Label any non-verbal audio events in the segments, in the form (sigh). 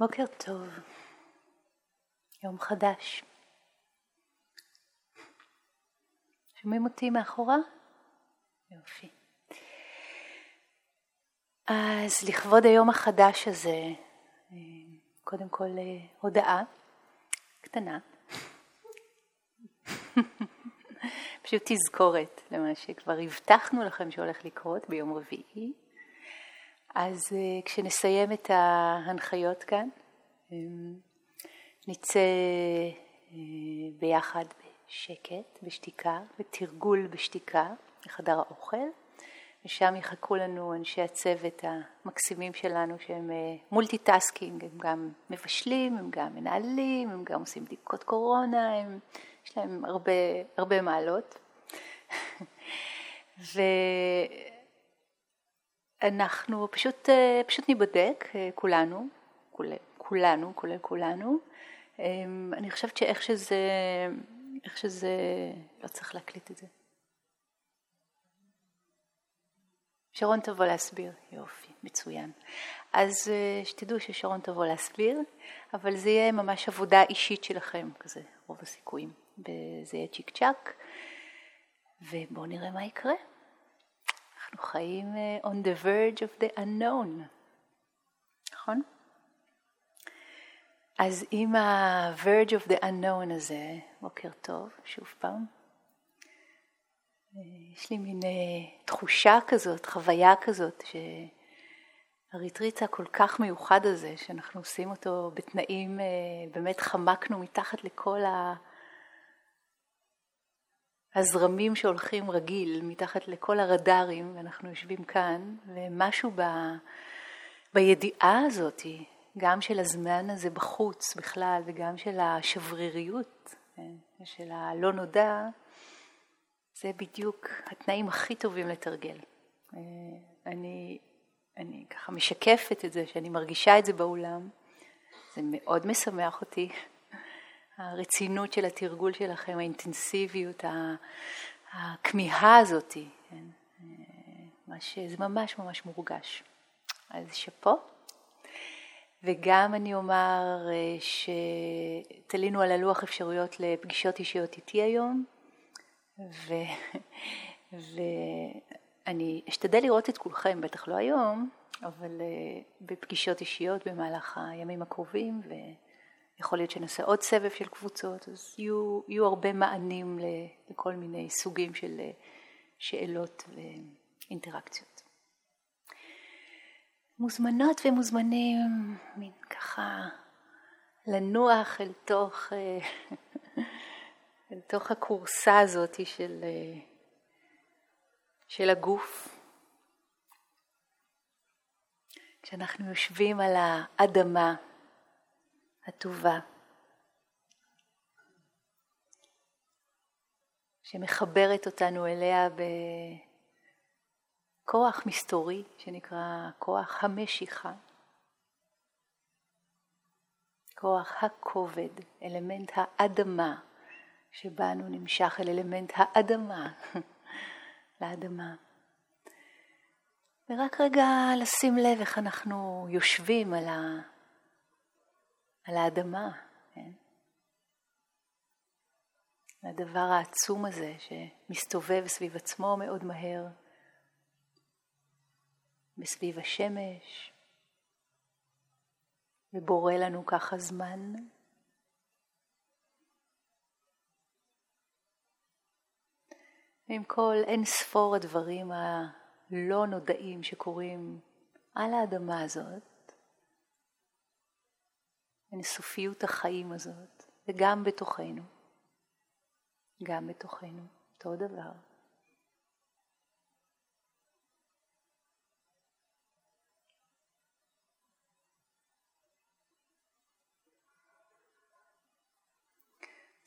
בוקר טוב, יום חדש. שומעים אותי מאחורה? יופי. אז לכבוד היום החדש הזה, קודם כל הודעה קטנה. (laughs) פשוט תזכורת למה שכבר הבטחנו לכם שהולך לקרות ביום רביעי. אז אה, כשנסיים את ההנחיות כאן, אמ, נצא אה, ביחד בשקט, בשתיקה, בתרגול בשתיקה לחדר האוכל, ושם יחכו לנו אנשי הצוות המקסימים שלנו שהם multitasking, הם גם מבשלים, הם גם מנהלים, הם גם עושים בדיקות קורונה, הם, יש להם הרבה, הרבה מעלות. (laughs) ו... אנחנו פשוט, אה, פשוט ניבדק, אה, כולנו, כולל, כולנו, כולל כולנו. אמ, אני חושבת שאיך שזה, איך שזה, לא צריך להקליט את זה. שרון תבוא להסביר, יופי, מצוין. אז אה, שתדעו ששרון תבוא להסביר, אבל זה יהיה ממש עבודה אישית שלכם, כזה, רוב הסיכויים. וזה יהיה צ'יק צ'אק, ובואו נראה מה יקרה. אנחנו חיים אה, on the verge of the unknown, נכון? אז עם ה-verge of the unknown הזה, בוקר טוב, שוב פעם, אה, יש לי מין אה, תחושה כזאת, חוויה כזאת, שהריטריט הכל כך מיוחד הזה, שאנחנו עושים אותו בתנאים, באמת חמקנו מתחת לכל ה... הזרמים שהולכים רגיל מתחת לכל הרדארים, ואנחנו יושבים כאן, ומשהו ב, בידיעה הזאת, גם של הזמן הזה בחוץ בכלל, וגם של השבריריות, כן, של הלא נודע, זה בדיוק התנאים הכי טובים לתרגל. אה, אני, אני ככה משקפת את זה, שאני מרגישה את זה באולם, זה מאוד משמח אותי. הרצינות של התרגול שלכם, האינטנסיביות, הכמיהה הזאת, כן? זה ממש ממש מורגש. אז שאפו. וגם אני אומר אה, שתלינו על הלוח אפשרויות לפגישות אישיות איתי היום, ו... ואני אשתדל לראות את כולכם, בטח לא היום, אבל אה, בפגישות אישיות במהלך הימים הקרובים, ו... יכול להיות שנעשה עוד סבב של קבוצות, אז יהיו, יהיו הרבה מענים לכל מיני סוגים של אה, שאלות ואינטראקציות. מוזמנות ומוזמנים, מין ככה לנוח אל תוך, אה, (laughs) אל תוך הכורסה הזאת של, אה, של הגוף. כשאנחנו יושבים על האדמה, הטובה, שמחברת אותנו אליה בכוח מסתורי שנקרא כוח המשיכה, כוח הכובד, אלמנט האדמה שבנו נמשך אל אלמנט האדמה, (laughs) לאדמה. ורק רגע לשים לב איך אנחנו יושבים על ה... על האדמה, כן? הדבר העצום הזה שמסתובב סביב עצמו מאוד מהר, מסביב השמש, ובורא לנו ככה זמן. עם כל אין ספור הדברים הלא נודעים שקורים על האדמה הזאת, אינסופיות החיים הזאת, וגם בתוכנו. גם בתוכנו, אותו דבר.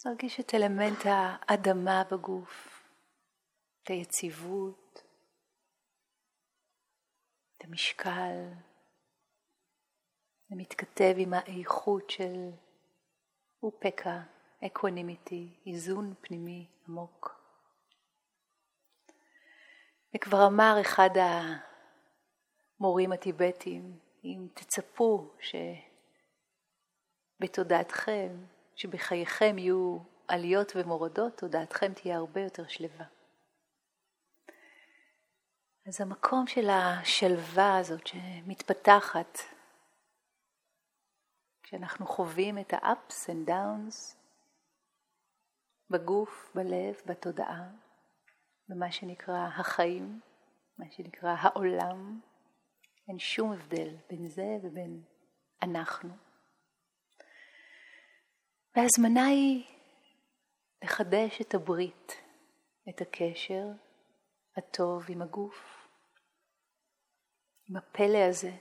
נרגיש את אלמנט האדמה בגוף, את היציבות, את המשקל, זה מתכתב עם האיכות של upekkha, equanimity, איזון פנימי עמוק. וכבר אמר אחד המורים הטיבטים, אם תצפו בתודעתכם, שבחייכם יהיו עליות ומורדות, תודעתכם תהיה הרבה יותר שלווה. אז המקום של השלווה הזאת שמתפתחת, כשאנחנו חווים את ה-ups and downs בגוף, בלב, בתודעה, במה שנקרא החיים, מה שנקרא העולם, אין שום הבדל בין זה ובין אנחנו. וההזמנה היא לחדש את הברית, את הקשר הטוב עם הגוף, עם הפלא הזה,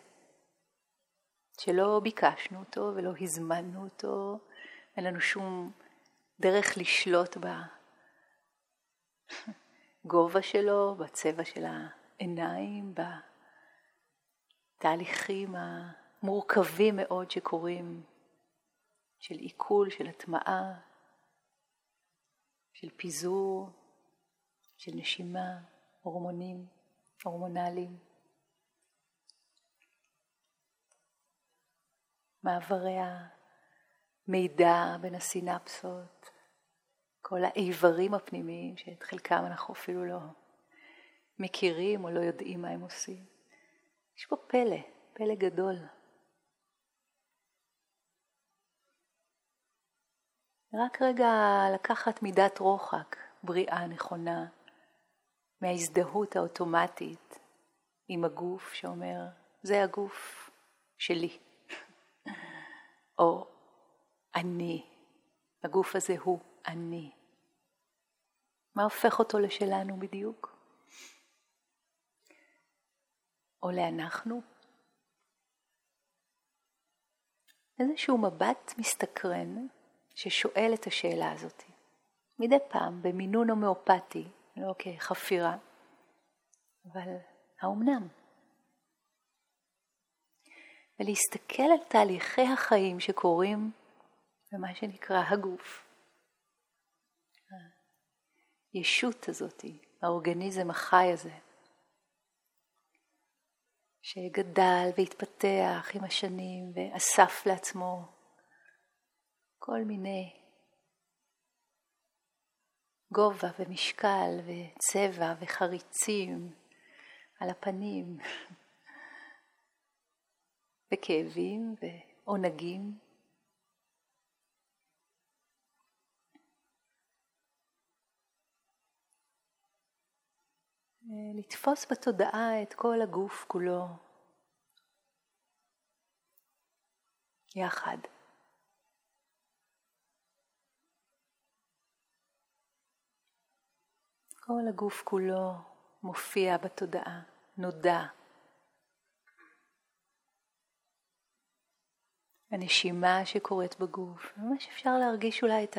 שלא ביקשנו אותו ולא הזמנו אותו, אין לנו שום דרך לשלוט בגובה שלו, בצבע של העיניים, בתהליכים המורכבים מאוד שקורים של עיכול, של הטמעה, של פיזור, של נשימה, הורמונים, הורמונליים. מעברי המידע בין הסינפסות, כל האיברים הפנימיים שאת חלקם אנחנו אפילו לא מכירים או לא יודעים מה הם עושים. יש פה פלא, פלא גדול. רק רגע לקחת מידת רוחק, בריאה נכונה, מההזדהות האוטומטית עם הגוף שאומר, זה הגוף שלי, או אני, הגוף הזה הוא אני. מה הופך אותו לשלנו בדיוק? או לאנחנו? איזשהו מבט מסתקרן ששואל את השאלה הזאת. מדי פעם, במינון הומאופתי, לא כחפירה, אבל האומנם? ולהסתכל על תהליכי החיים שקורים במה שנקרא הגוף. הישות הזאת, האורגניזם החי הזה, שגדל והתפתח עם השנים ואסף לעצמו כל מיני גובה ומשקל וצבע וחריצים על הפנים וכאבים ועונגים. לתפוס בתודעה את כל הגוף כולו יחד. כל הגוף כולו מופיע בתודעה, נודע. הנשימה שקורית בגוף, ממש אפשר להרגיש אולי את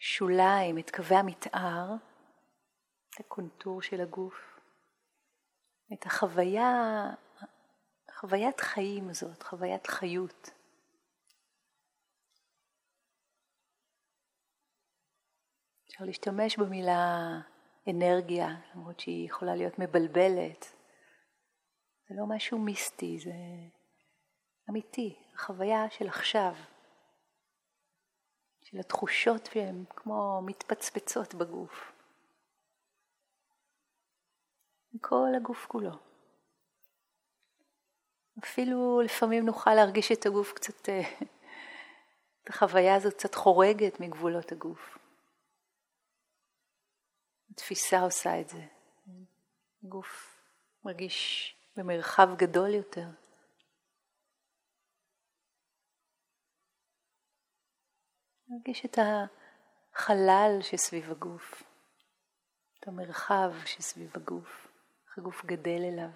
השוליים, את קווי המתאר, את הקונטור של הגוף, את החוויה, חוויית חיים הזאת, חוויית חיות. אפשר להשתמש במילה אנרגיה, למרות שהיא יכולה להיות מבלבלת. זה לא משהו מיסטי, זה אמיתי, החוויה של עכשיו, של התחושות שהן כמו מתפצפצות בגוף. כל הגוף כולו. אפילו לפעמים נוכל להרגיש את הגוף קצת, אה, את החוויה הזאת קצת חורגת מגבולות הגוף. התפיסה עושה את זה. גוף מרגיש במרחב גדול יותר. מרגיש את החלל שסביב הגוף, את המרחב שסביב הגוף, איך הגוף גדל אליו,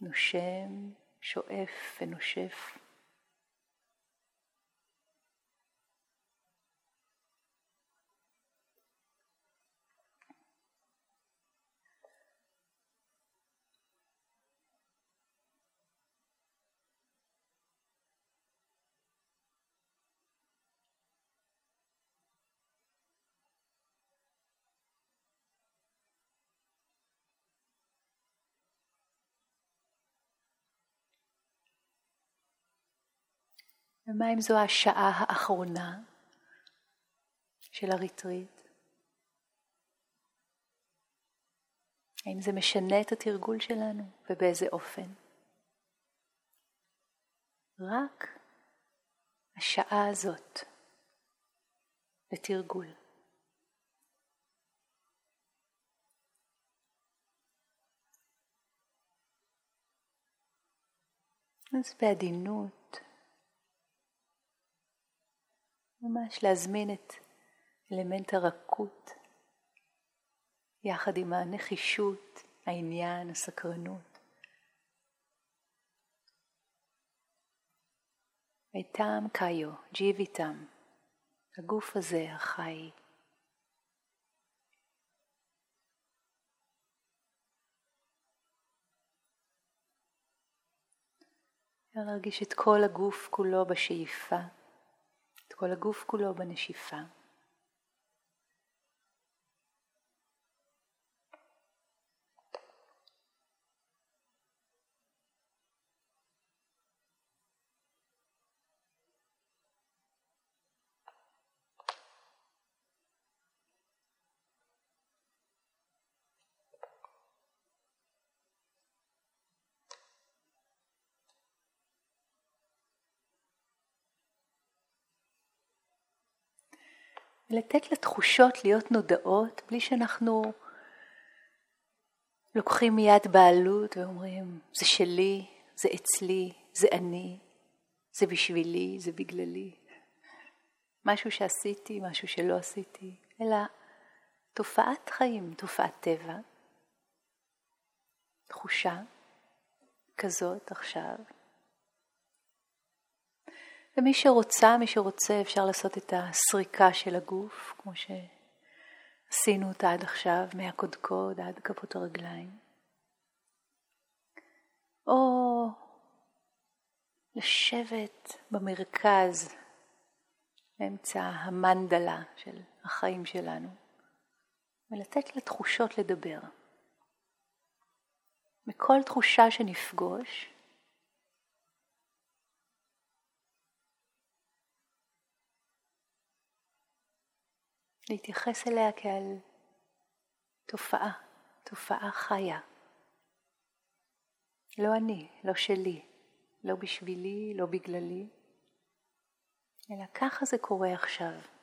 נושם, שואף ונושף. ומה אם זו השעה האחרונה של הריטריט? האם זה משנה את התרגול שלנו ובאיזה אופן? רק השעה הזאת לתרגול. אז בעדינות, ממש להזמין את אלמנט הרכות יחד עם הנחישות, העניין, הסקרנות. איתם קאיו, ג'יביתם, הגוף הזה החי. להרגיש את כל הגוף כולו בשאיפה, את כל הגוף כולו בנשיפה. ולתת לתחושות להיות נודעות בלי שאנחנו לוקחים מיד בעלות ואומרים, זה שלי, זה אצלי, זה אני, זה בשבילי, זה בגללי. משהו שעשיתי, משהו שלא עשיתי, אלא תופעת חיים, תופעת טבע, תחושה כזאת עכשיו, ומי שרוצה, מי שרוצה, אפשר לעשות את הסריקה של הגוף, כמו שעשינו אותה עד עכשיו, מהקודקוד עד כפות הרגליים. או לשבת במרכז, באמצע המנדלה של החיים שלנו, ולתת לתחושות לדבר. מכל תחושה שנפגוש, להתייחס אליה כאל תופעה, תופעה חיה. לא אני, לא שלי, לא בשבילי, לא בגללי, אלא ככה זה קורה עכשיו.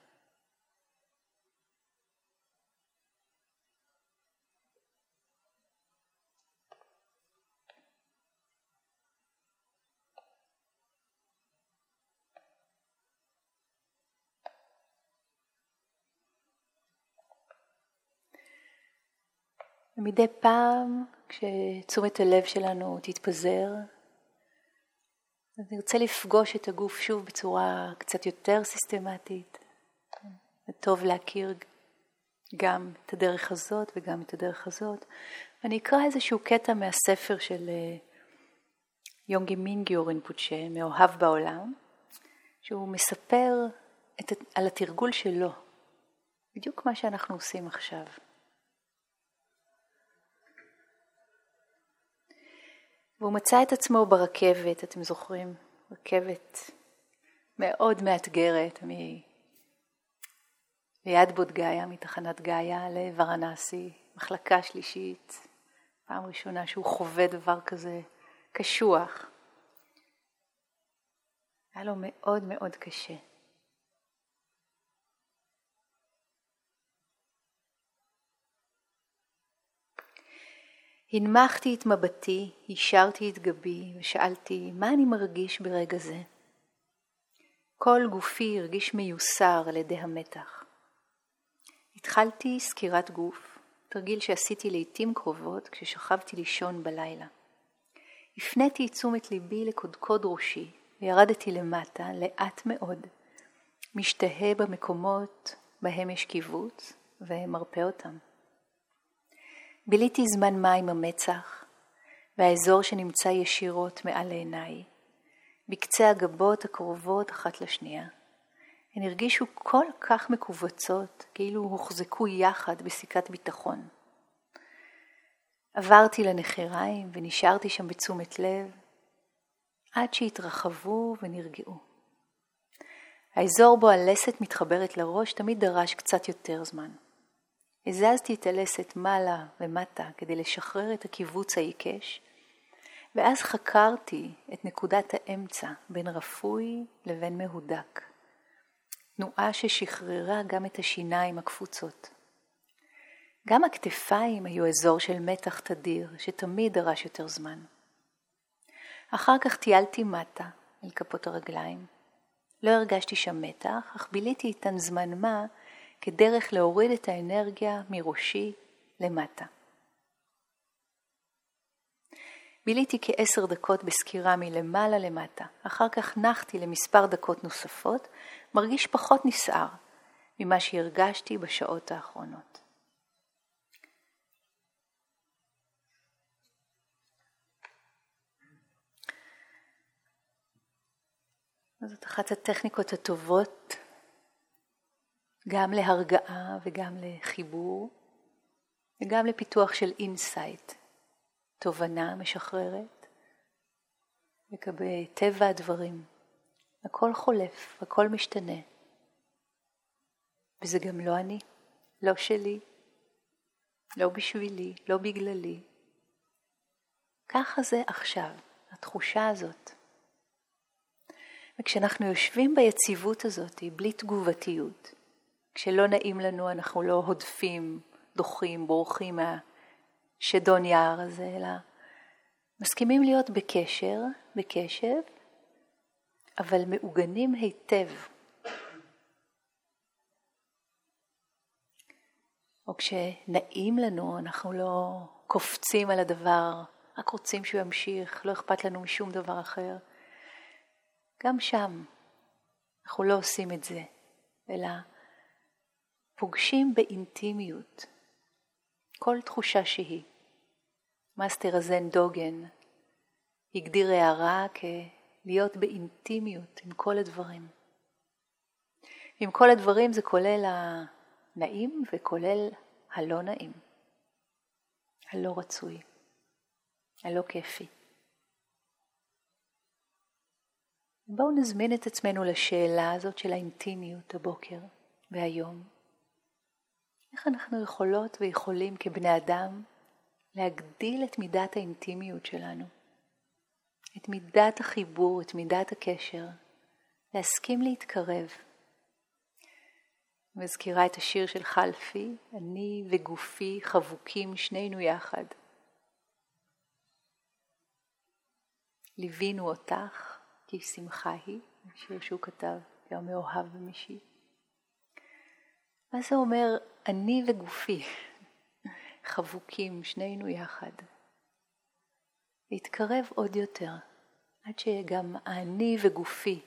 ומדי פעם כשתשומת הלב שלנו תתפזר, אז נרצה לפגוש את הגוף שוב בצורה קצת יותר סיסטמטית. טוב להכיר גם את הדרך הזאת וגם את הדרך הזאת. ואני אקרא איזשהו קטע מהספר של אה, יונגי מינגיו רינפוצ'ה, מאוהב בעולם, שהוא מספר את, על התרגול שלו, בדיוק מה שאנחנו עושים עכשיו. והוא מצא את עצמו ברכבת, אתם זוכרים? רכבת מאוד מאתגרת מ... ליד בודגאיה, מתחנת גאיה לוורנסי, מחלקה שלישית, פעם ראשונה שהוא חווה דבר כזה קשוח. היה לו מאוד מאוד קשה. הנמכתי את מבטי, השארתי את גבי ושאלתי מה אני מרגיש ברגע זה. כל גופי הרגיש מיוסר על ידי המתח. התחלתי סקירת גוף, תרגיל שעשיתי לעתים קרובות כששכבתי לישון בלילה. הפניתי את תשומת ליבי לקודקוד ראשי וירדתי למטה לאט מאוד, משתהה במקומות בהם יש קיבוץ ומרפא אותם. ביליתי זמן מה עם המצח, והאזור שנמצא ישירות מעל לעיניי, בקצה הגבות הקרובות אחת לשנייה. הן הרגישו כל כך מכווצות, כאילו הוחזקו יחד בסיכת ביטחון. עברתי לנחיריים ונשארתי שם בתשומת לב, עד שהתרחבו ונרגעו. האזור בו הלסת מתחברת לראש תמיד דרש קצת יותר זמן. הזזתי את הלסת מעלה ומטה כדי לשחרר את הקיבוץ העיקש, ואז חקרתי את נקודת האמצע בין רפוי לבין מהודק. תנועה ששחררה גם את השיניים הקפוצות. גם הכתפיים היו אזור של מתח תדיר, שתמיד דרש יותר זמן. אחר כך טיילתי מטה אל כפות הרגליים. לא הרגשתי שם מתח, אך ביליתי איתן זמן מה כדרך להוריד את האנרגיה מראשי למטה. ביליתי כעשר דקות בסקירה מלמעלה למטה, אחר כך נחתי למספר דקות נוספות, מרגיש פחות נסער ממה שהרגשתי בשעות האחרונות. זאת אחת הטכניקות הטובות גם להרגעה וגם לחיבור וגם לפיתוח של insight, תובנה משחררת לגבי טבע הדברים. הכל חולף, הכל משתנה. וזה גם לא אני, לא שלי, לא בשבילי, לא בגללי. ככה זה עכשיו, התחושה הזאת. וכשאנחנו יושבים ביציבות הזאת, בלי תגובתיות, כשלא נעים לנו אנחנו לא הודפים, דוחים, בורחים מהשדון יער הזה, אלא מסכימים להיות בקשר, בקשב, אבל מעוגנים היטב. או כשנעים לנו, אנחנו לא קופצים על הדבר, רק רוצים שהוא ימשיך, לא אכפת לנו משום דבר אחר. גם שם אנחנו לא עושים את זה, אלא פוגשים באינטימיות כל תחושה שהיא. מאסטר הזן דוגן הגדיר הארה כלהיות באינטימיות עם כל הדברים. עם כל הדברים זה כולל הנעים וכולל הלא נעים, הלא רצוי, הלא כיפי. בואו נזמין את עצמנו לשאלה הזאת של האינטימיות הבוקר והיום. איך אנחנו יכולות ויכולים כבני אדם להגדיל את מידת האינטימיות שלנו, את מידת החיבור, את מידת הקשר, להסכים להתקרב. מזכירה את השיר של חלפי, אני וגופי חבוקים שנינו יחד. ליווינו אותך כי שמחה היא, שיר שהוא כתב, היה מאוהב במישהי. מה זה אומר אני וגופי, חבוקים, שנינו יחד. להתקרב עוד יותר, עד שגם אני וגופי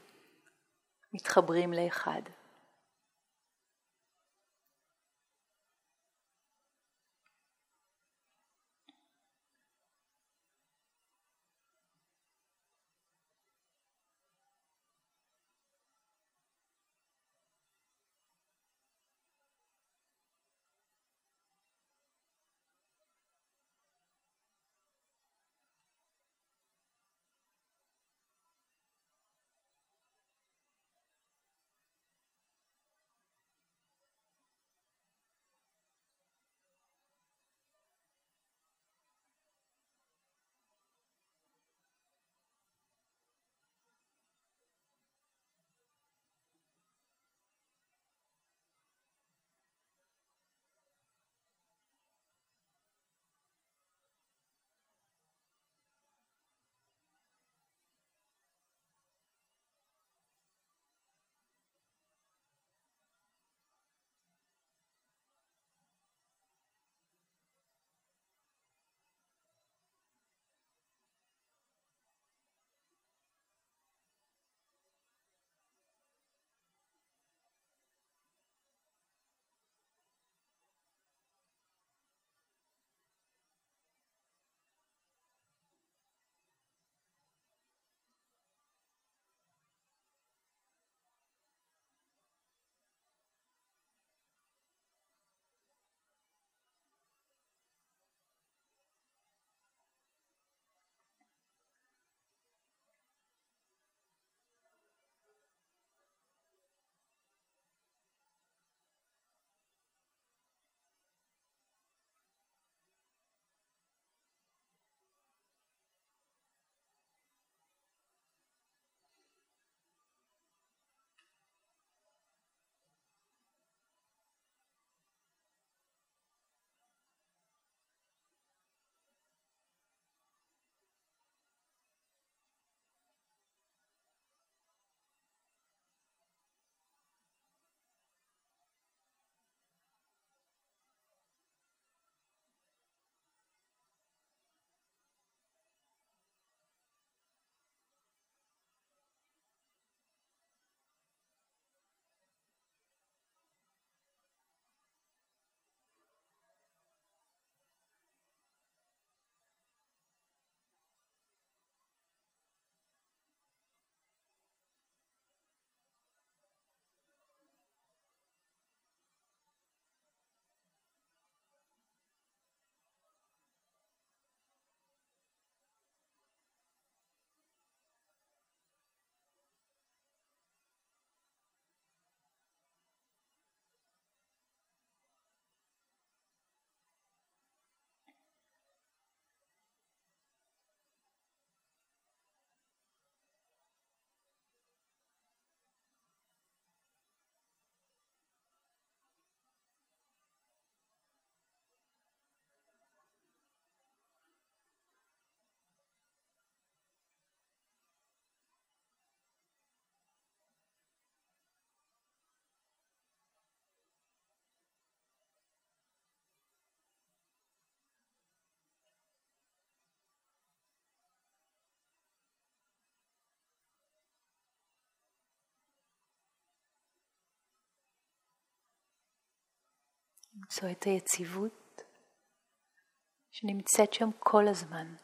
מתחברים לאחד. למצוא את היציבות שנמצאת שם כל הזמן,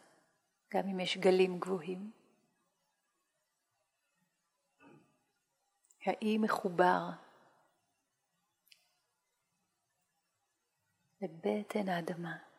גם אם יש גלים גבוהים. האי מחובר לבטן האדמה.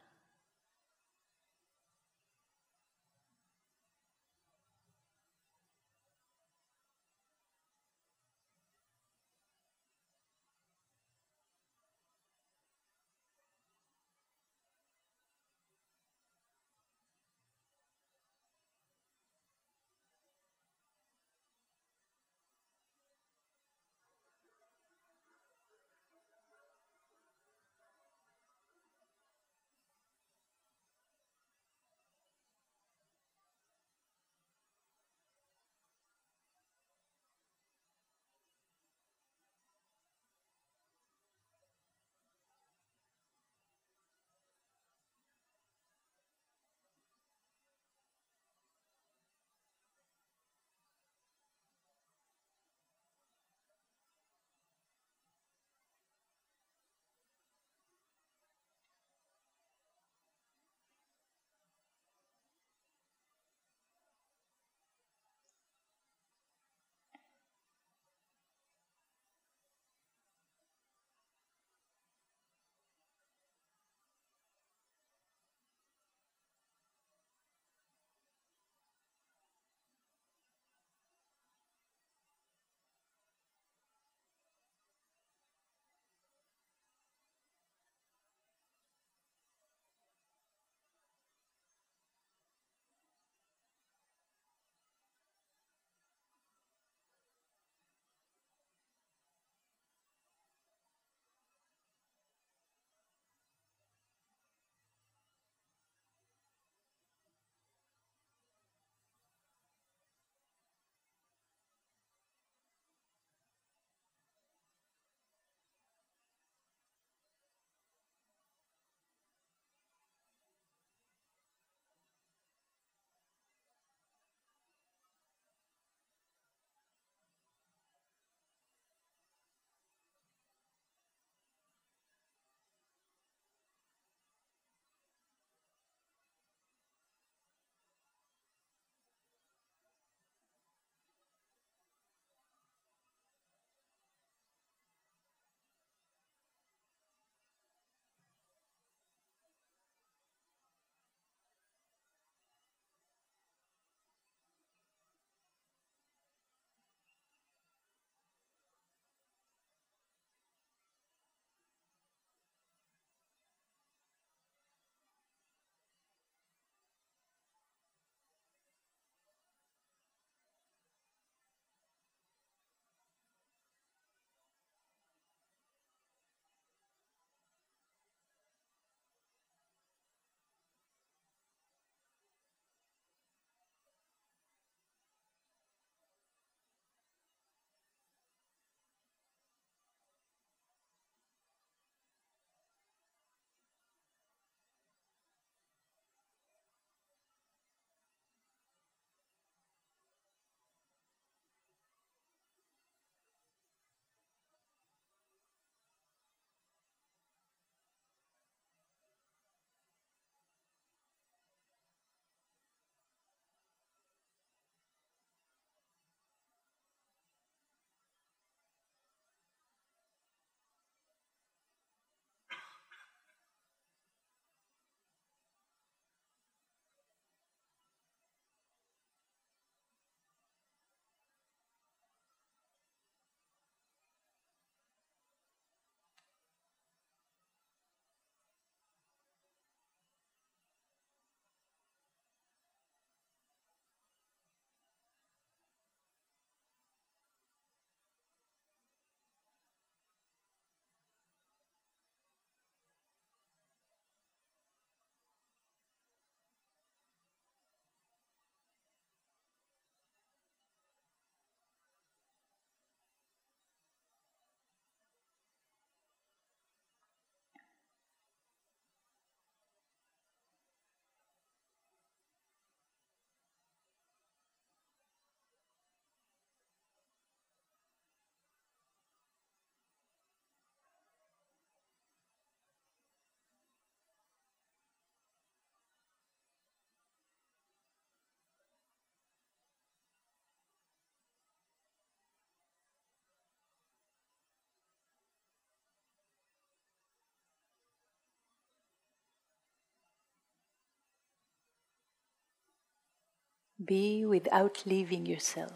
Be without leaving yourself.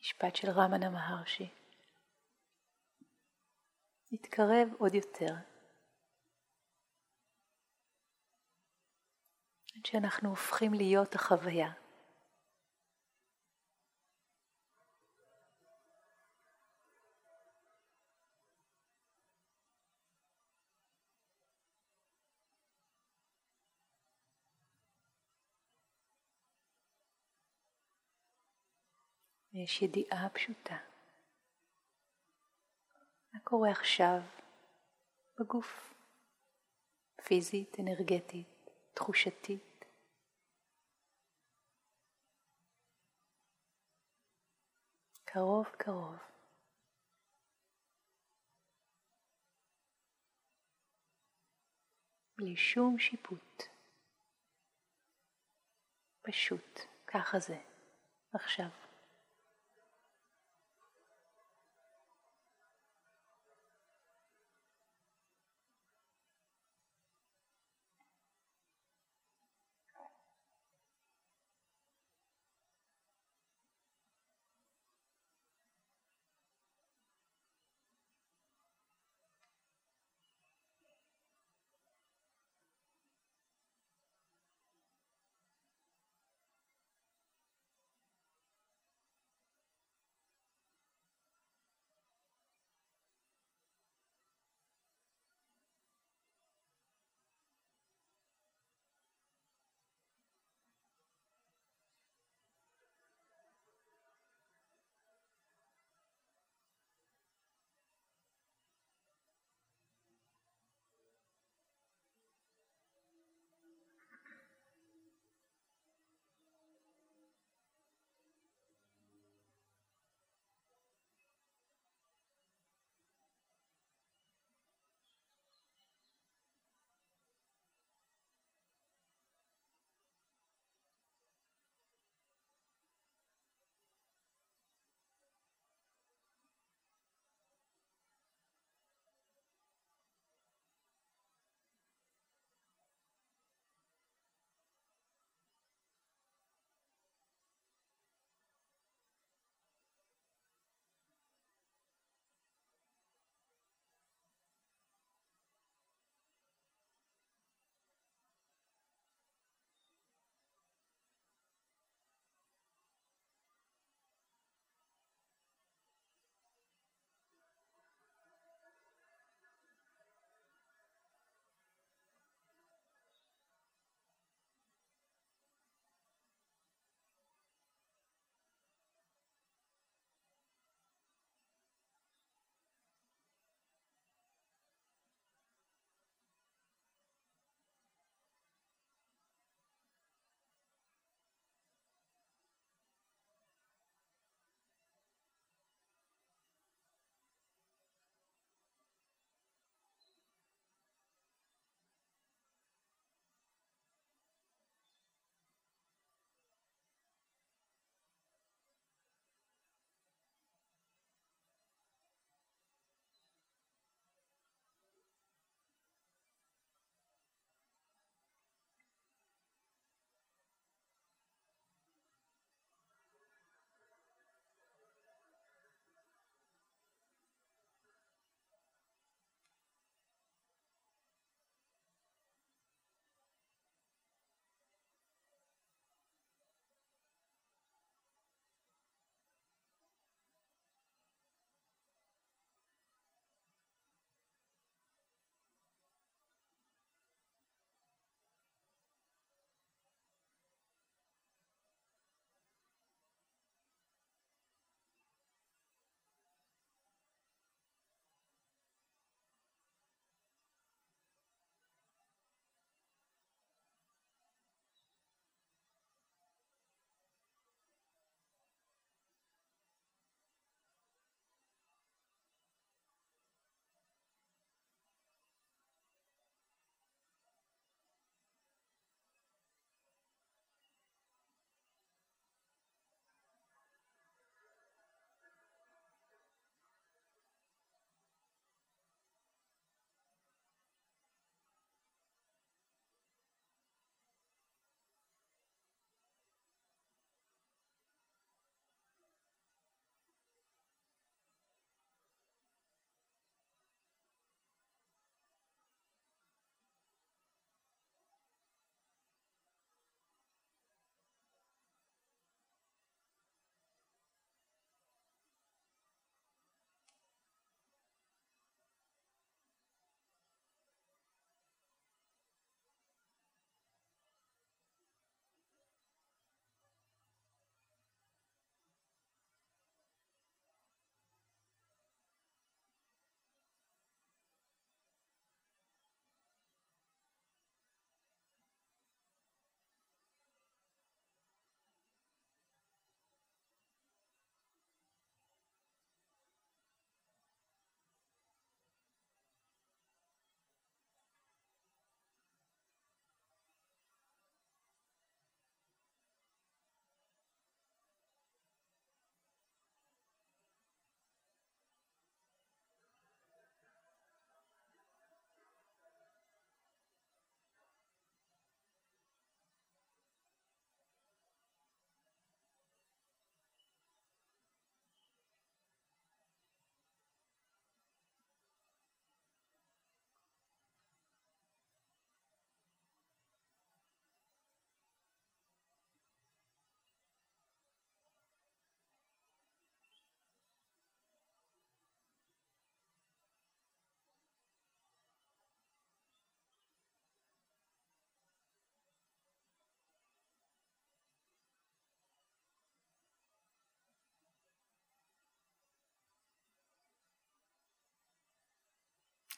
משפט של רמנה מהרשי. להתקרב עוד יותר. עד שאנחנו הופכים להיות החוויה. ויש ידיעה פשוטה. מה קורה עכשיו בגוף? פיזית, אנרגטית, תחושתית. קרוב קרוב. בלי שום שיפוט. פשוט, ככה זה, עכשיו.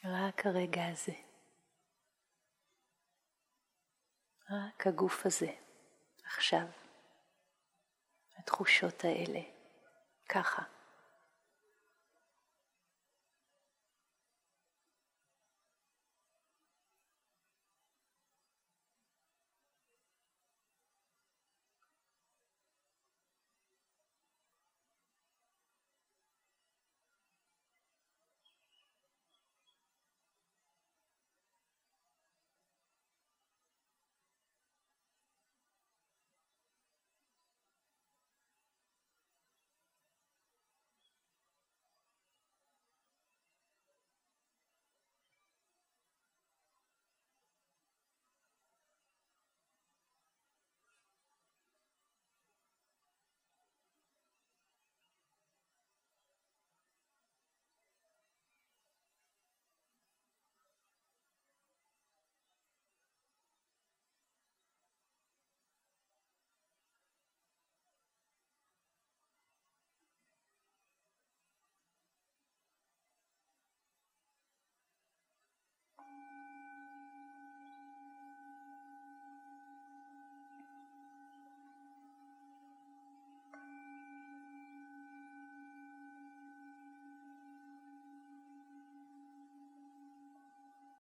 רק הרגע הזה. רק הגוף הזה, עכשיו. התחושות האלה, ככה.